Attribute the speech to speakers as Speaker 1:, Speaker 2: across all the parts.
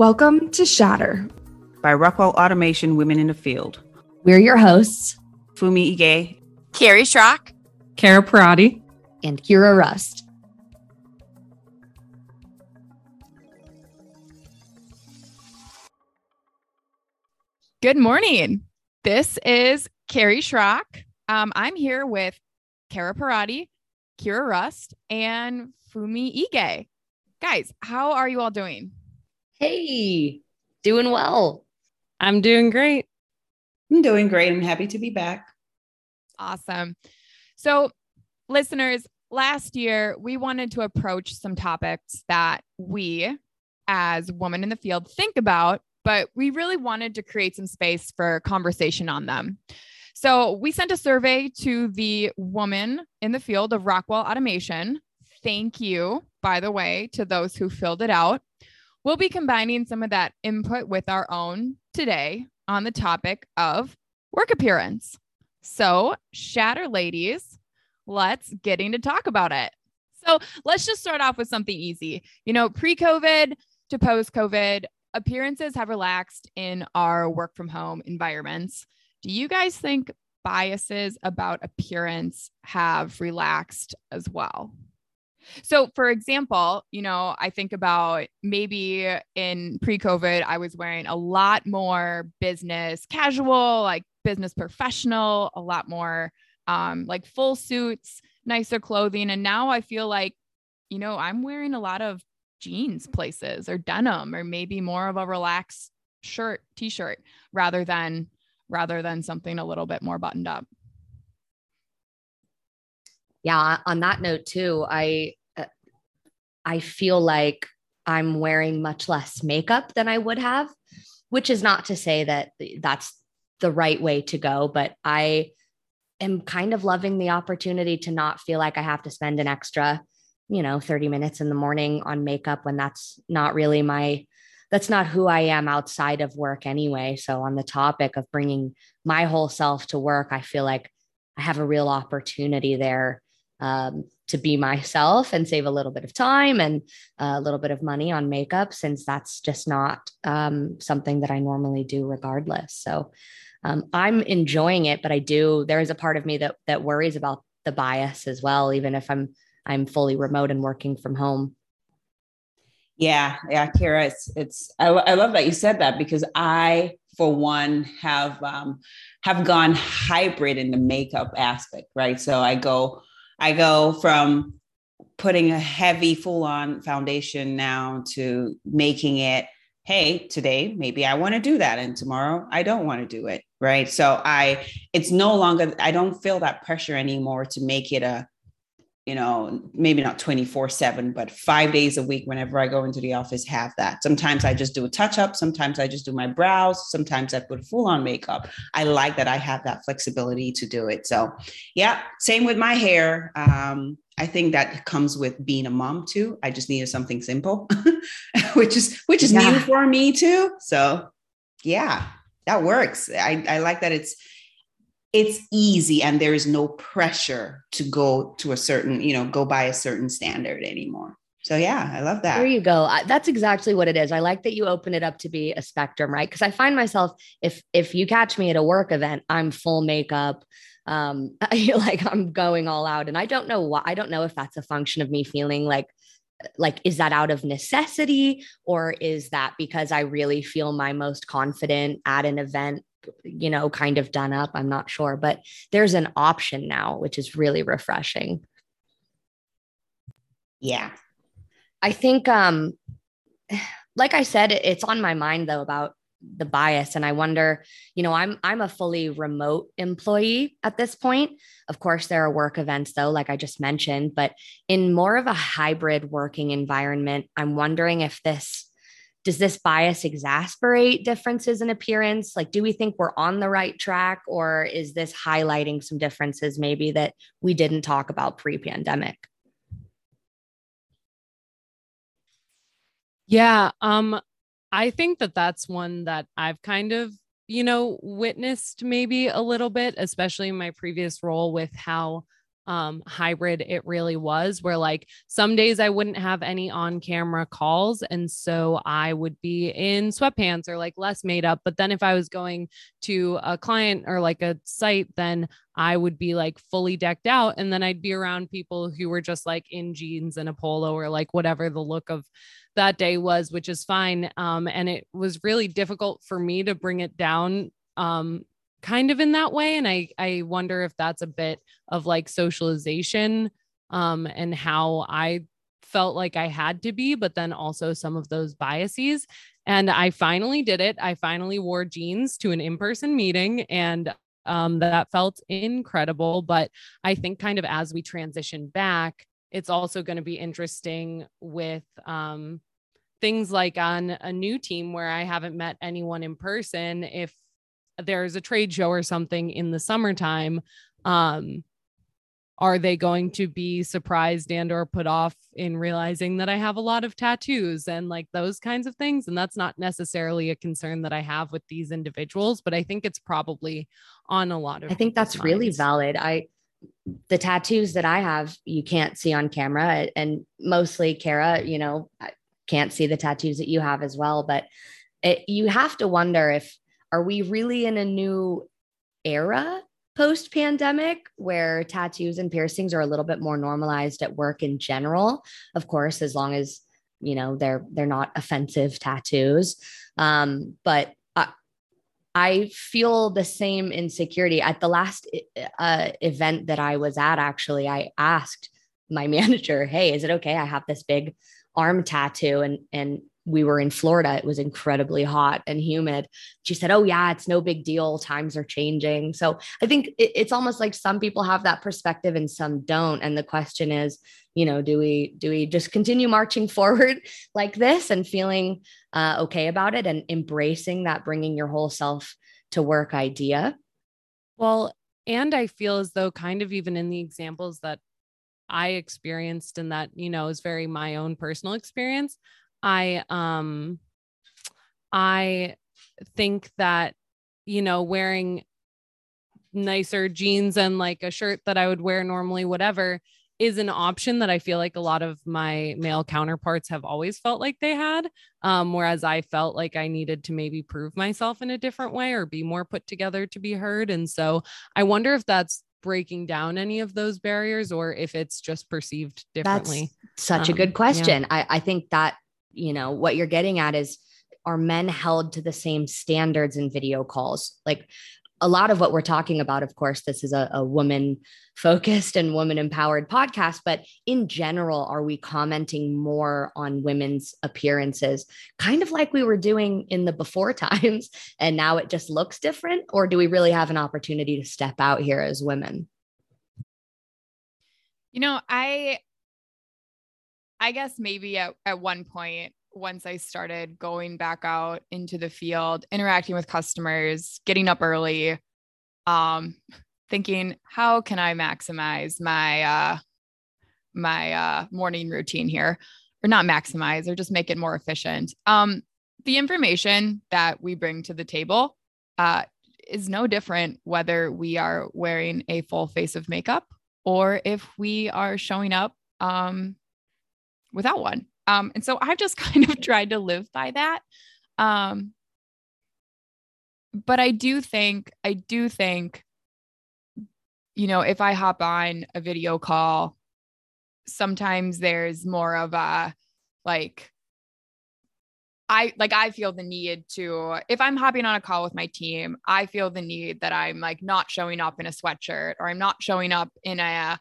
Speaker 1: Welcome to Shatter
Speaker 2: by Rockwell Automation Women in the Field.
Speaker 1: We're your hosts,
Speaker 2: Fumi Ige,
Speaker 3: Carrie Schrock,
Speaker 4: Kara Parati,
Speaker 1: and Kira Rust.
Speaker 3: Good morning. This is Carrie Schrock. Um, I'm here with Kara Parati, Kira Rust, and Fumi Ige. Guys, how are you all doing?
Speaker 5: Hey, doing well.
Speaker 4: I'm doing great.
Speaker 2: I'm doing great. I'm happy to be back.
Speaker 3: Awesome. So, listeners, last year we wanted to approach some topics that we, as women in the field, think about, but we really wanted to create some space for conversation on them. So, we sent a survey to the woman in the field of Rockwell Automation. Thank you, by the way, to those who filled it out. We'll be combining some of that input with our own today on the topic of work appearance. So, shatter ladies, let's getting to talk about it. So, let's just start off with something easy. You know, pre COVID to post COVID, appearances have relaxed in our work from home environments. Do you guys think biases about appearance have relaxed as well? So, for example, you know, I think about maybe in pre COVID, I was wearing a lot more business casual, like business professional, a lot more um, like full suits, nicer clothing. And now I feel like, you know, I'm wearing a lot of jeans places or denim or maybe more of a relaxed shirt, t-shirt rather than rather than something a little bit more buttoned up
Speaker 5: yeah on that note too i uh, i feel like i'm wearing much less makeup than i would have which is not to say that that's the right way to go but i am kind of loving the opportunity to not feel like i have to spend an extra you know 30 minutes in the morning on makeup when that's not really my that's not who I am outside of work anyway. So, on the topic of bringing my whole self to work, I feel like I have a real opportunity there um, to be myself and save a little bit of time and a little bit of money on makeup, since that's just not um, something that I normally do, regardless. So, um, I'm enjoying it, but I do. There is a part of me that that worries about the bias as well, even if I'm I'm fully remote and working from home.
Speaker 2: Yeah, yeah, Kara, it's it's. I, I love that you said that because I, for one, have um, have gone hybrid in the makeup aspect, right? So I go, I go from putting a heavy, full on foundation now to making it. Hey, today maybe I want to do that, and tomorrow I don't want to do it, right? So I, it's no longer. I don't feel that pressure anymore to make it a you know, maybe not 24 7, but five days a week, whenever I go into the office, have that. Sometimes I just do a touch up. Sometimes I just do my brows. Sometimes I put full on makeup. I like that I have that flexibility to do it. So, yeah, same with my hair. Um, I think that comes with being a mom too. I just needed something simple, which is which is yeah. new for me too. So, yeah, that works. I, I like that it's it's easy and there is no pressure to go to a certain, you know, go by a certain standard anymore. So yeah, I love that.
Speaker 5: There you go. That's exactly what it is. I like that you open it up to be a spectrum, right? Because I find myself if if you catch me at a work event, I'm full makeup, um, I, like I'm going all out, and I don't know why. I don't know if that's a function of me feeling like like is that out of necessity or is that because i really feel my most confident at an event you know, kind of done up. I'm not sure, but there's an option now, which is really refreshing.
Speaker 2: Yeah.
Speaker 5: I think, um, like I said, it's on my mind though about the bias and i wonder you know i'm i'm a fully remote employee at this point of course there are work events though like i just mentioned but in more of a hybrid working environment i'm wondering if this does this bias exasperate differences in appearance? Like, do we think we're on the right track, or is this highlighting some differences maybe that we didn't talk about pre pandemic?
Speaker 4: Yeah, um, I think that that's one that I've kind of, you know, witnessed maybe a little bit, especially in my previous role with how um, hybrid it really was, where like some days I wouldn't have any on camera calls. And so I would be in sweatpants or like less made up. But then if I was going to a client or like a site, then I would be like fully decked out. And then I'd be around people who were just like in jeans and a polo or like whatever the look of that day was, which is fine. Um, and it was really difficult for me to bring it down um, kind of in that way. And i i wonder if that's a bit of like socialization um and how i felt like i had to be but then also some of those biases. And i finally did it. I finally wore jeans to an in-person meeting and um, that felt incredible. But i think kind of as we transition back it's also going to be interesting with um, things like on a new team where i haven't met anyone in person if there's a trade show or something in the summertime um are they going to be surprised and or put off in realizing that i have a lot of tattoos and like those kinds of things? And that's not necessarily a concern that i have with these individuals but i think it's probably on a lot of
Speaker 5: i think that's really valid. I the tattoos that i have you can't see on camera and mostly kara you know I can't see the tattoos that you have as well but it, you have to wonder if are we really in a new era post pandemic where tattoos and piercings are a little bit more normalized at work in general of course as long as you know they're they're not offensive tattoos um, but I feel the same insecurity at the last uh, event that I was at. Actually, I asked my manager, "Hey, is it okay? I have this big arm tattoo, and and we were in Florida. It was incredibly hot and humid. She said, Oh, yeah, it's no big deal. Times are changing. So I think it, it's almost like some people have that perspective and some don't. And the question is, you know, do we do we just continue marching forward like this and feeling uh, okay about it and embracing that bringing your whole self to work idea?
Speaker 4: Well, and I feel as though kind of even in the examples that I experienced and that, you know, is very my own personal experience. I um I think that you know wearing nicer jeans and like a shirt that I would wear normally whatever is an option that I feel like a lot of my male counterparts have always felt like they had um whereas I felt like I needed to maybe prove myself in a different way or be more put together to be heard and so I wonder if that's breaking down any of those barriers or if it's just perceived differently.
Speaker 5: That's such um, a good question. Yeah. I, I think that you know what you're getting at is are men held to the same standards in video calls? Like a lot of what we're talking about of course this is a, a woman focused and woman empowered podcast but in general are we commenting more on women's appearances kind of like we were doing in the before times and now it just looks different? Or do we really have an opportunity to step out here as women?
Speaker 3: You know i I guess maybe at, at one point, once I started going back out into the field, interacting with customers, getting up early, um, thinking, how can I maximize my uh, my uh, morning routine here, or not maximize, or just make it more efficient. Um, the information that we bring to the table uh, is no different whether we are wearing a full face of makeup or if we are showing up um, without one. Um, and so I've just kind of tried to live by that. Um, but I do think, I do think, you know, if I hop on a video call, sometimes there's more of a like, I like I feel the need to if I'm hopping on a call with my team, I feel the need that I'm like not showing up in a sweatshirt or I'm not showing up in a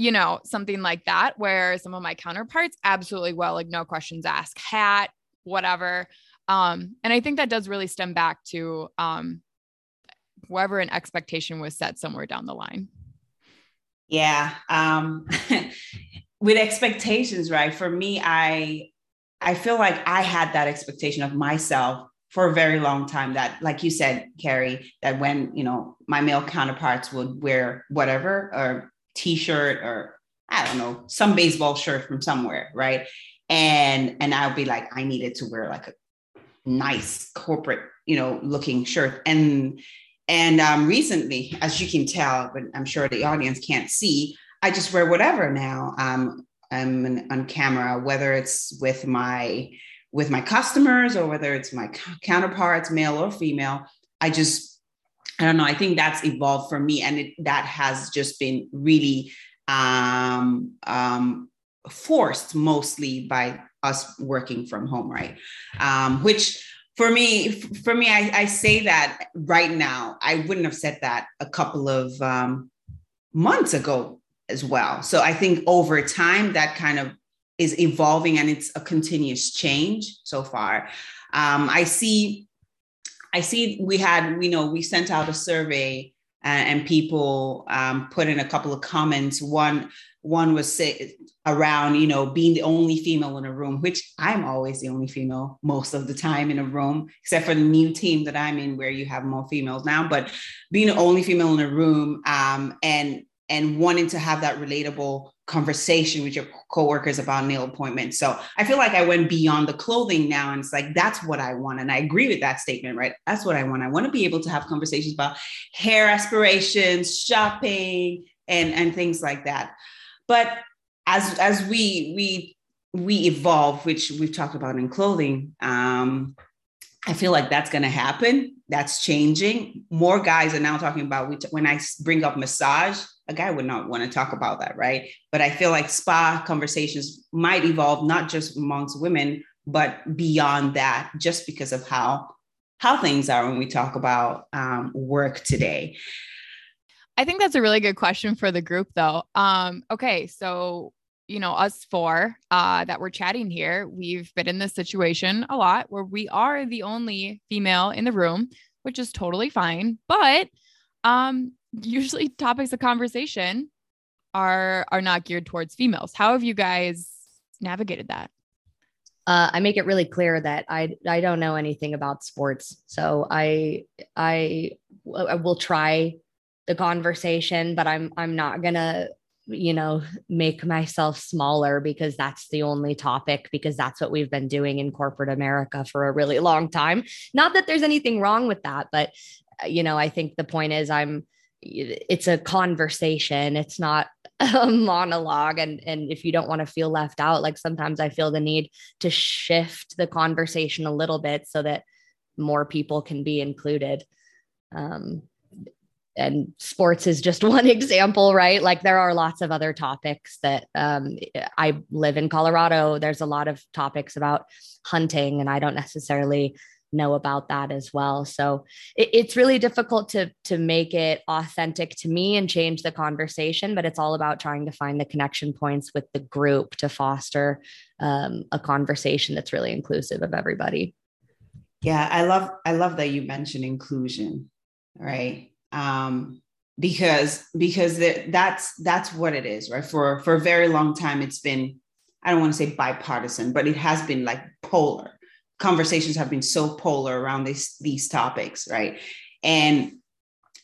Speaker 3: you know, something like that, where some of my counterparts absolutely will, like no questions asked, hat, whatever. Um, and I think that does really stem back to um, whoever an expectation was set somewhere down the line.
Speaker 2: Yeah. Um, with expectations, right? For me, I I feel like I had that expectation of myself for a very long time that like you said carrie that when you know my male counterparts would wear whatever or t-shirt or I don't know, some baseball shirt from somewhere, right? And and I'll be like, I needed to wear like a nice corporate, you know, looking shirt. And and um, recently, as you can tell, but I'm sure the audience can't see, I just wear whatever now. Um, I'm on camera, whether it's with my with my customers or whether it's my counterparts, male or female. I just I don't know. I think that's evolved for me, and it, that has just been really um, um, forced mostly by us working from home, right? Um, which for me, for me, I, I, say that right now. I wouldn't have said that a couple of um, months ago as well. So I think over time that kind of is evolving and it's a continuous change so far. Um, I see, I see we had, you know, we sent out a survey and, and people um, put in a couple of comments. One, one was say, around, you know, being the only female in a room, which I'm always the only female most of the time in a room, except for the new team that I'm in where you have more females now. But being the only female in a room um, and and wanting to have that relatable conversation with your coworkers about nail appointments. So I feel like I went beyond the clothing now. And it's like, that's what I want. And I agree with that statement, right? That's what I want. I want to be able to have conversations about hair aspirations, shopping, and, and things like that. But as, as we, we, we evolve, which we've talked about in clothing, um, I feel like that's going to happen. That's changing. More guys are now talking about when I bring up massage, a guy would not want to talk about that, right? But I feel like spa conversations might evolve not just amongst women, but beyond that, just because of how how things are when we talk about um, work today.
Speaker 3: I think that's a really good question for the group, though. Um, okay, so you know, us four uh, that we're chatting here, we've been in this situation a lot where we are the only female in the room, which is totally fine. But um, usually topics of conversation are are not geared towards females. How have you guys navigated that?
Speaker 5: Uh, I make it really clear that I I don't know anything about sports, so I I, I will try the conversation, but I'm I'm not gonna you know make myself smaller because that's the only topic because that's what we've been doing in corporate America for a really long time. Not that there's anything wrong with that, but uh, you know I think the point is I'm it's a conversation. It's not a monologue. And and if you don't want to feel left out like sometimes i feel the need to shift the conversation a little bit so that more people can be included. Um, and sports is just one example right like there are lots of other topics that um, i live in colorado there's a lot of topics about hunting and i don't necessarily know about that as well. So it, it's really difficult to to make it authentic to me and change the conversation, but it's all about trying to find the connection points with the group to foster um, a conversation that's really inclusive of everybody.
Speaker 2: Yeah, I love I love that you mentioned inclusion, right? Um, because because that's that's what it is, right? For for a very long time, it's been I don't want to say bipartisan, but it has been like polar conversations have been so polar around these these topics, right? And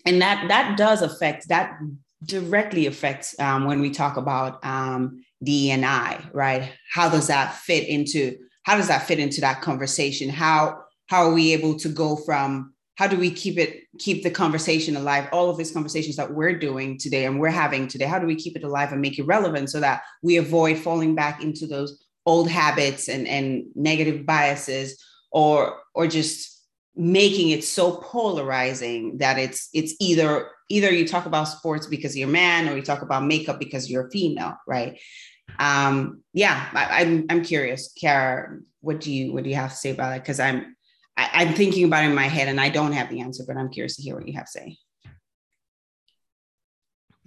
Speaker 2: and that that does affect that directly affects um, when we talk about um, DNI, right? How does that fit into how does that fit into that conversation? How how are we able to go from how do we keep it keep the conversation alive? All of these conversations that we're doing today and we're having today how do we keep it alive and make it relevant so that we avoid falling back into those old habits and, and negative biases or or just making it so polarizing that it's it's either either you talk about sports because you're a man or you talk about makeup because you're a female right? Um yeah I, am I'm, I'm curious. Kara what do you what do you have to say about it? Because i'm I, i'm thinking about it in my head and i don't have the answer but i'm curious to hear what you have to say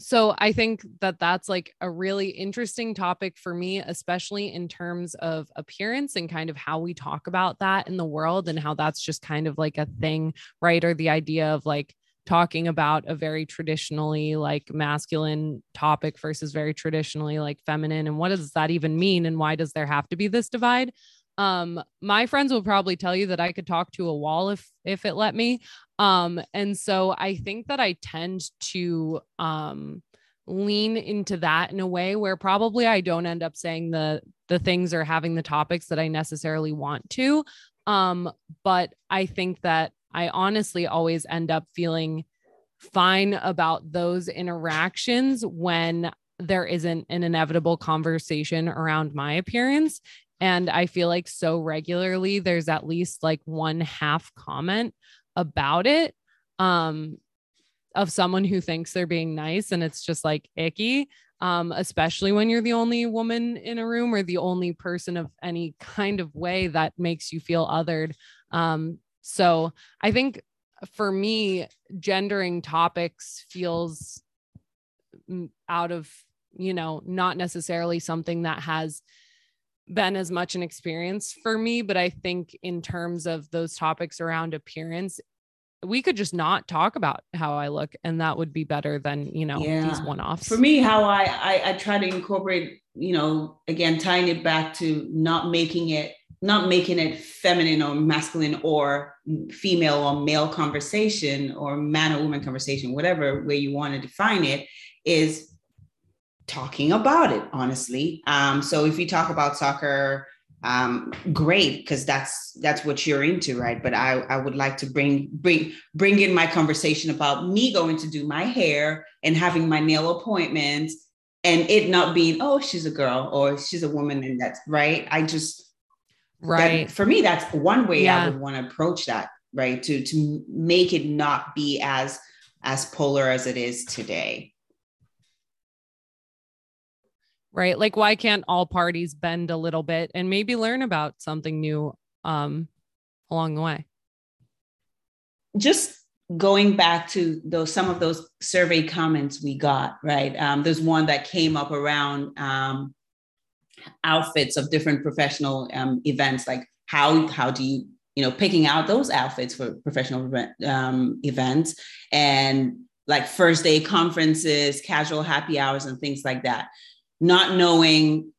Speaker 4: so I think that that's like a really interesting topic for me, especially in terms of appearance and kind of how we talk about that in the world and how that's just kind of like a thing, right? Or the idea of like talking about a very traditionally like masculine topic versus very traditionally like feminine. And what does that even mean? And why does there have to be this divide? Um my friends will probably tell you that i could talk to a wall if if it let me um and so i think that i tend to um lean into that in a way where probably i don't end up saying the the things or having the topics that i necessarily want to um but i think that i honestly always end up feeling fine about those interactions when there isn't an inevitable conversation around my appearance. And I feel like so regularly there's at least like one half comment about it um, of someone who thinks they're being nice. And it's just like icky, um, especially when you're the only woman in a room or the only person of any kind of way that makes you feel othered. Um, so I think for me, gendering topics feels out of, you know, not necessarily something that has been as much an experience for me. But I think in terms of those topics around appearance, we could just not talk about how I look, and that would be better than you know yeah. these one offs.
Speaker 2: For me, how I, I I try to incorporate, you know, again tying it back to not making it not making it feminine or masculine or female or male conversation or man or woman conversation, whatever way you want to define it, is talking about it honestly. Um, so if you talk about soccer, um, great because that's that's what you're into, right? But I I would like to bring bring bring in my conversation about me going to do my hair and having my nail appointments and it not being oh she's a girl or she's a woman and that's right. I just
Speaker 4: right
Speaker 2: that, for me that's one way yeah. I would want to approach that right to to make it not be as as polar as it is today
Speaker 4: right? Like why can't all parties bend a little bit and maybe learn about something new um along the way?
Speaker 2: Just going back to those some of those survey comments we got right? Um, there's one that came up around um, outfits of different professional um, events like how how do you you know picking out those outfits for professional um, events and like first day conferences casual happy hours and things like that not knowing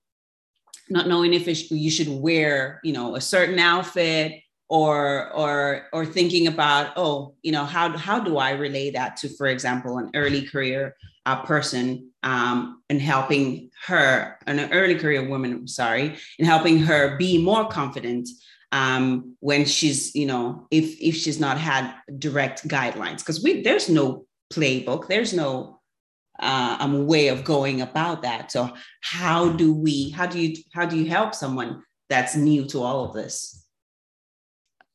Speaker 2: not knowing if you should wear you know a certain outfit or or or thinking about oh you know how how do i relay that to for example an early career uh, person um, and helping her an early career woman sorry and helping her be more confident um, when she's you know if if she's not had direct guidelines. Because we there's no playbook there's no uh, um, way of going about that. So how do we, how do you, how do you help someone that's new to all of this?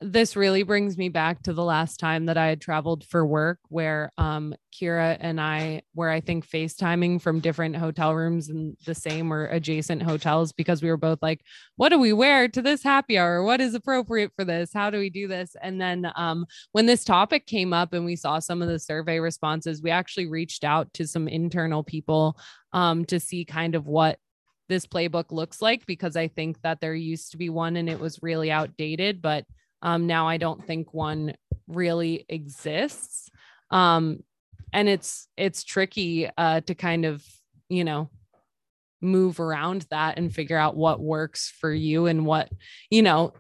Speaker 4: This really brings me back to the last time that I had traveled for work where um Kira and I were I think FaceTiming from different hotel rooms in the same or adjacent hotels because we were both like what do we wear to this happy hour? What is appropriate for this? How do we do this? And then um when this topic came up and we saw some of the survey responses we actually reached out to some internal people um to see kind of what this playbook looks like because I think that there used to be one and it was really outdated but um, now I don't think one really exists. Um, and it's it's tricky uh, to kind of you know move around that and figure out what works for you and what you know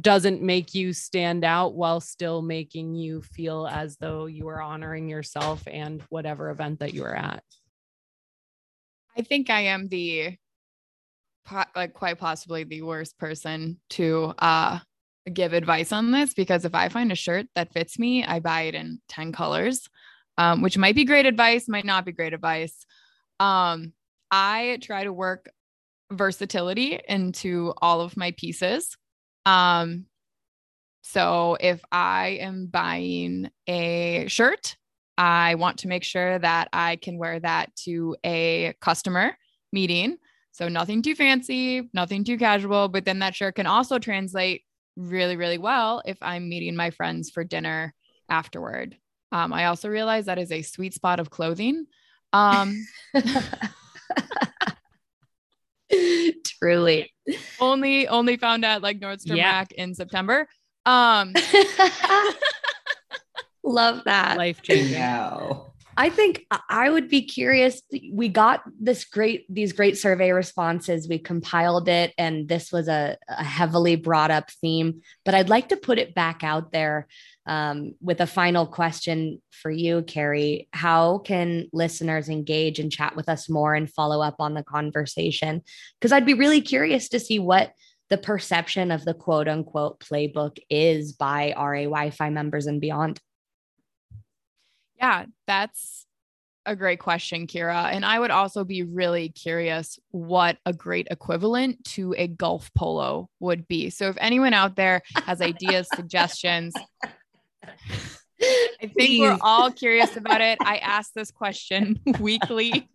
Speaker 4: doesn't make you stand out while still making you feel as though you are honoring yourself and whatever event that you are at.
Speaker 3: I think I am the like quite possibly the worst person to uh give advice on this because if I find a shirt that fits me, I buy it in 10 colors, um, which might be great advice, might not be great advice. Um, I try to work versatility into all of my pieces. Um, so if I am buying a shirt, I want to make sure that I can wear that to a customer meeting. So nothing too fancy, nothing too casual, but then that shirt can also translate really, really well if I'm meeting my friends for dinner afterward. Um, I also realize that is a sweet spot of clothing. Um,
Speaker 5: Truly.
Speaker 3: Only only found at like Nordstrom yeah. Rack in September. Um
Speaker 5: Love that.
Speaker 4: Life changing.
Speaker 5: I think I would be curious. We got this great, these great survey responses. We compiled it, and this was a, a heavily brought up theme. But I'd like to put it back out there um, with a final question for you, Carrie. How can listeners engage and chat with us more and follow up on the conversation? Because I'd be really curious to see what the perception of the quote unquote playbook is by RA Wi Fi members and beyond
Speaker 3: yeah, that's a great question, Kira. And I would also be really curious what a great equivalent to a golf polo would be. So if anyone out there has ideas, suggestions, I think
Speaker 5: Please.
Speaker 3: we're all curious about it. I ask this question weekly.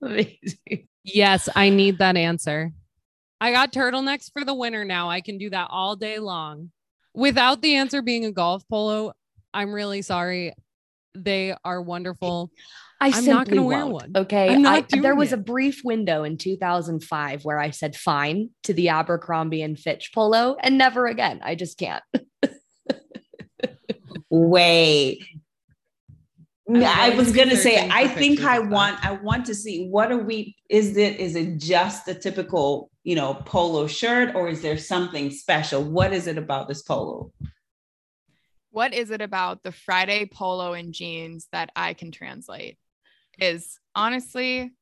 Speaker 5: Amazing.
Speaker 4: Yes, I need that answer. I got turtlenecks for the winter now. I can do that all day long. Without the answer being a golf polo, I'm really sorry. They are wonderful.
Speaker 5: I
Speaker 4: I'm not gonna wear one.
Speaker 5: Okay. I- there was
Speaker 4: it.
Speaker 5: a brief window in 2005 where I said fine to the Abercrombie and Fitch polo and never again. I just can't.
Speaker 2: Wait.
Speaker 3: I'm
Speaker 2: I was gonna say, I think I want, I want to see what are we, is it, is it just the typical, you know, polo shirt or is there something special? What is it about this polo?
Speaker 3: What is it about the Friday polo and jeans that I can translate? Is honestly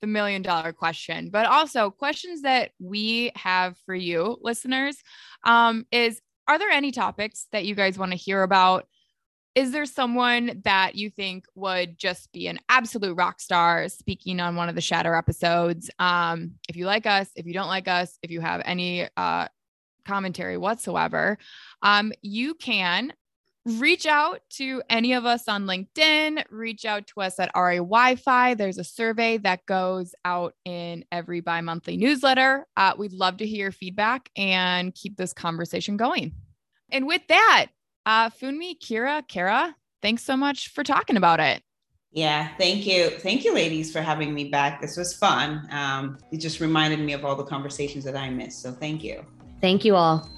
Speaker 3: the million dollar question, but also questions that we have for you listeners um, is are there any topics that you guys want to hear about? Is there someone that you think would just be an absolute rock star speaking on one of the Shatter episodes? Um, if you like us, if you don't like us, if you have any uh, commentary whatsoever, um, you can reach out to any of us on LinkedIn, reach out to us at RA Wi Fi. There's a survey that goes out in every bi monthly newsletter. Uh, we'd love to hear your feedback and keep this conversation going. And with that, uh, Funmi, Kira, Kara, thanks so much for talking about it.
Speaker 2: Yeah, thank you. Thank you, ladies, for having me back. This was fun. Um, it just reminded me of all the conversations that I missed. So thank you.
Speaker 5: Thank you all.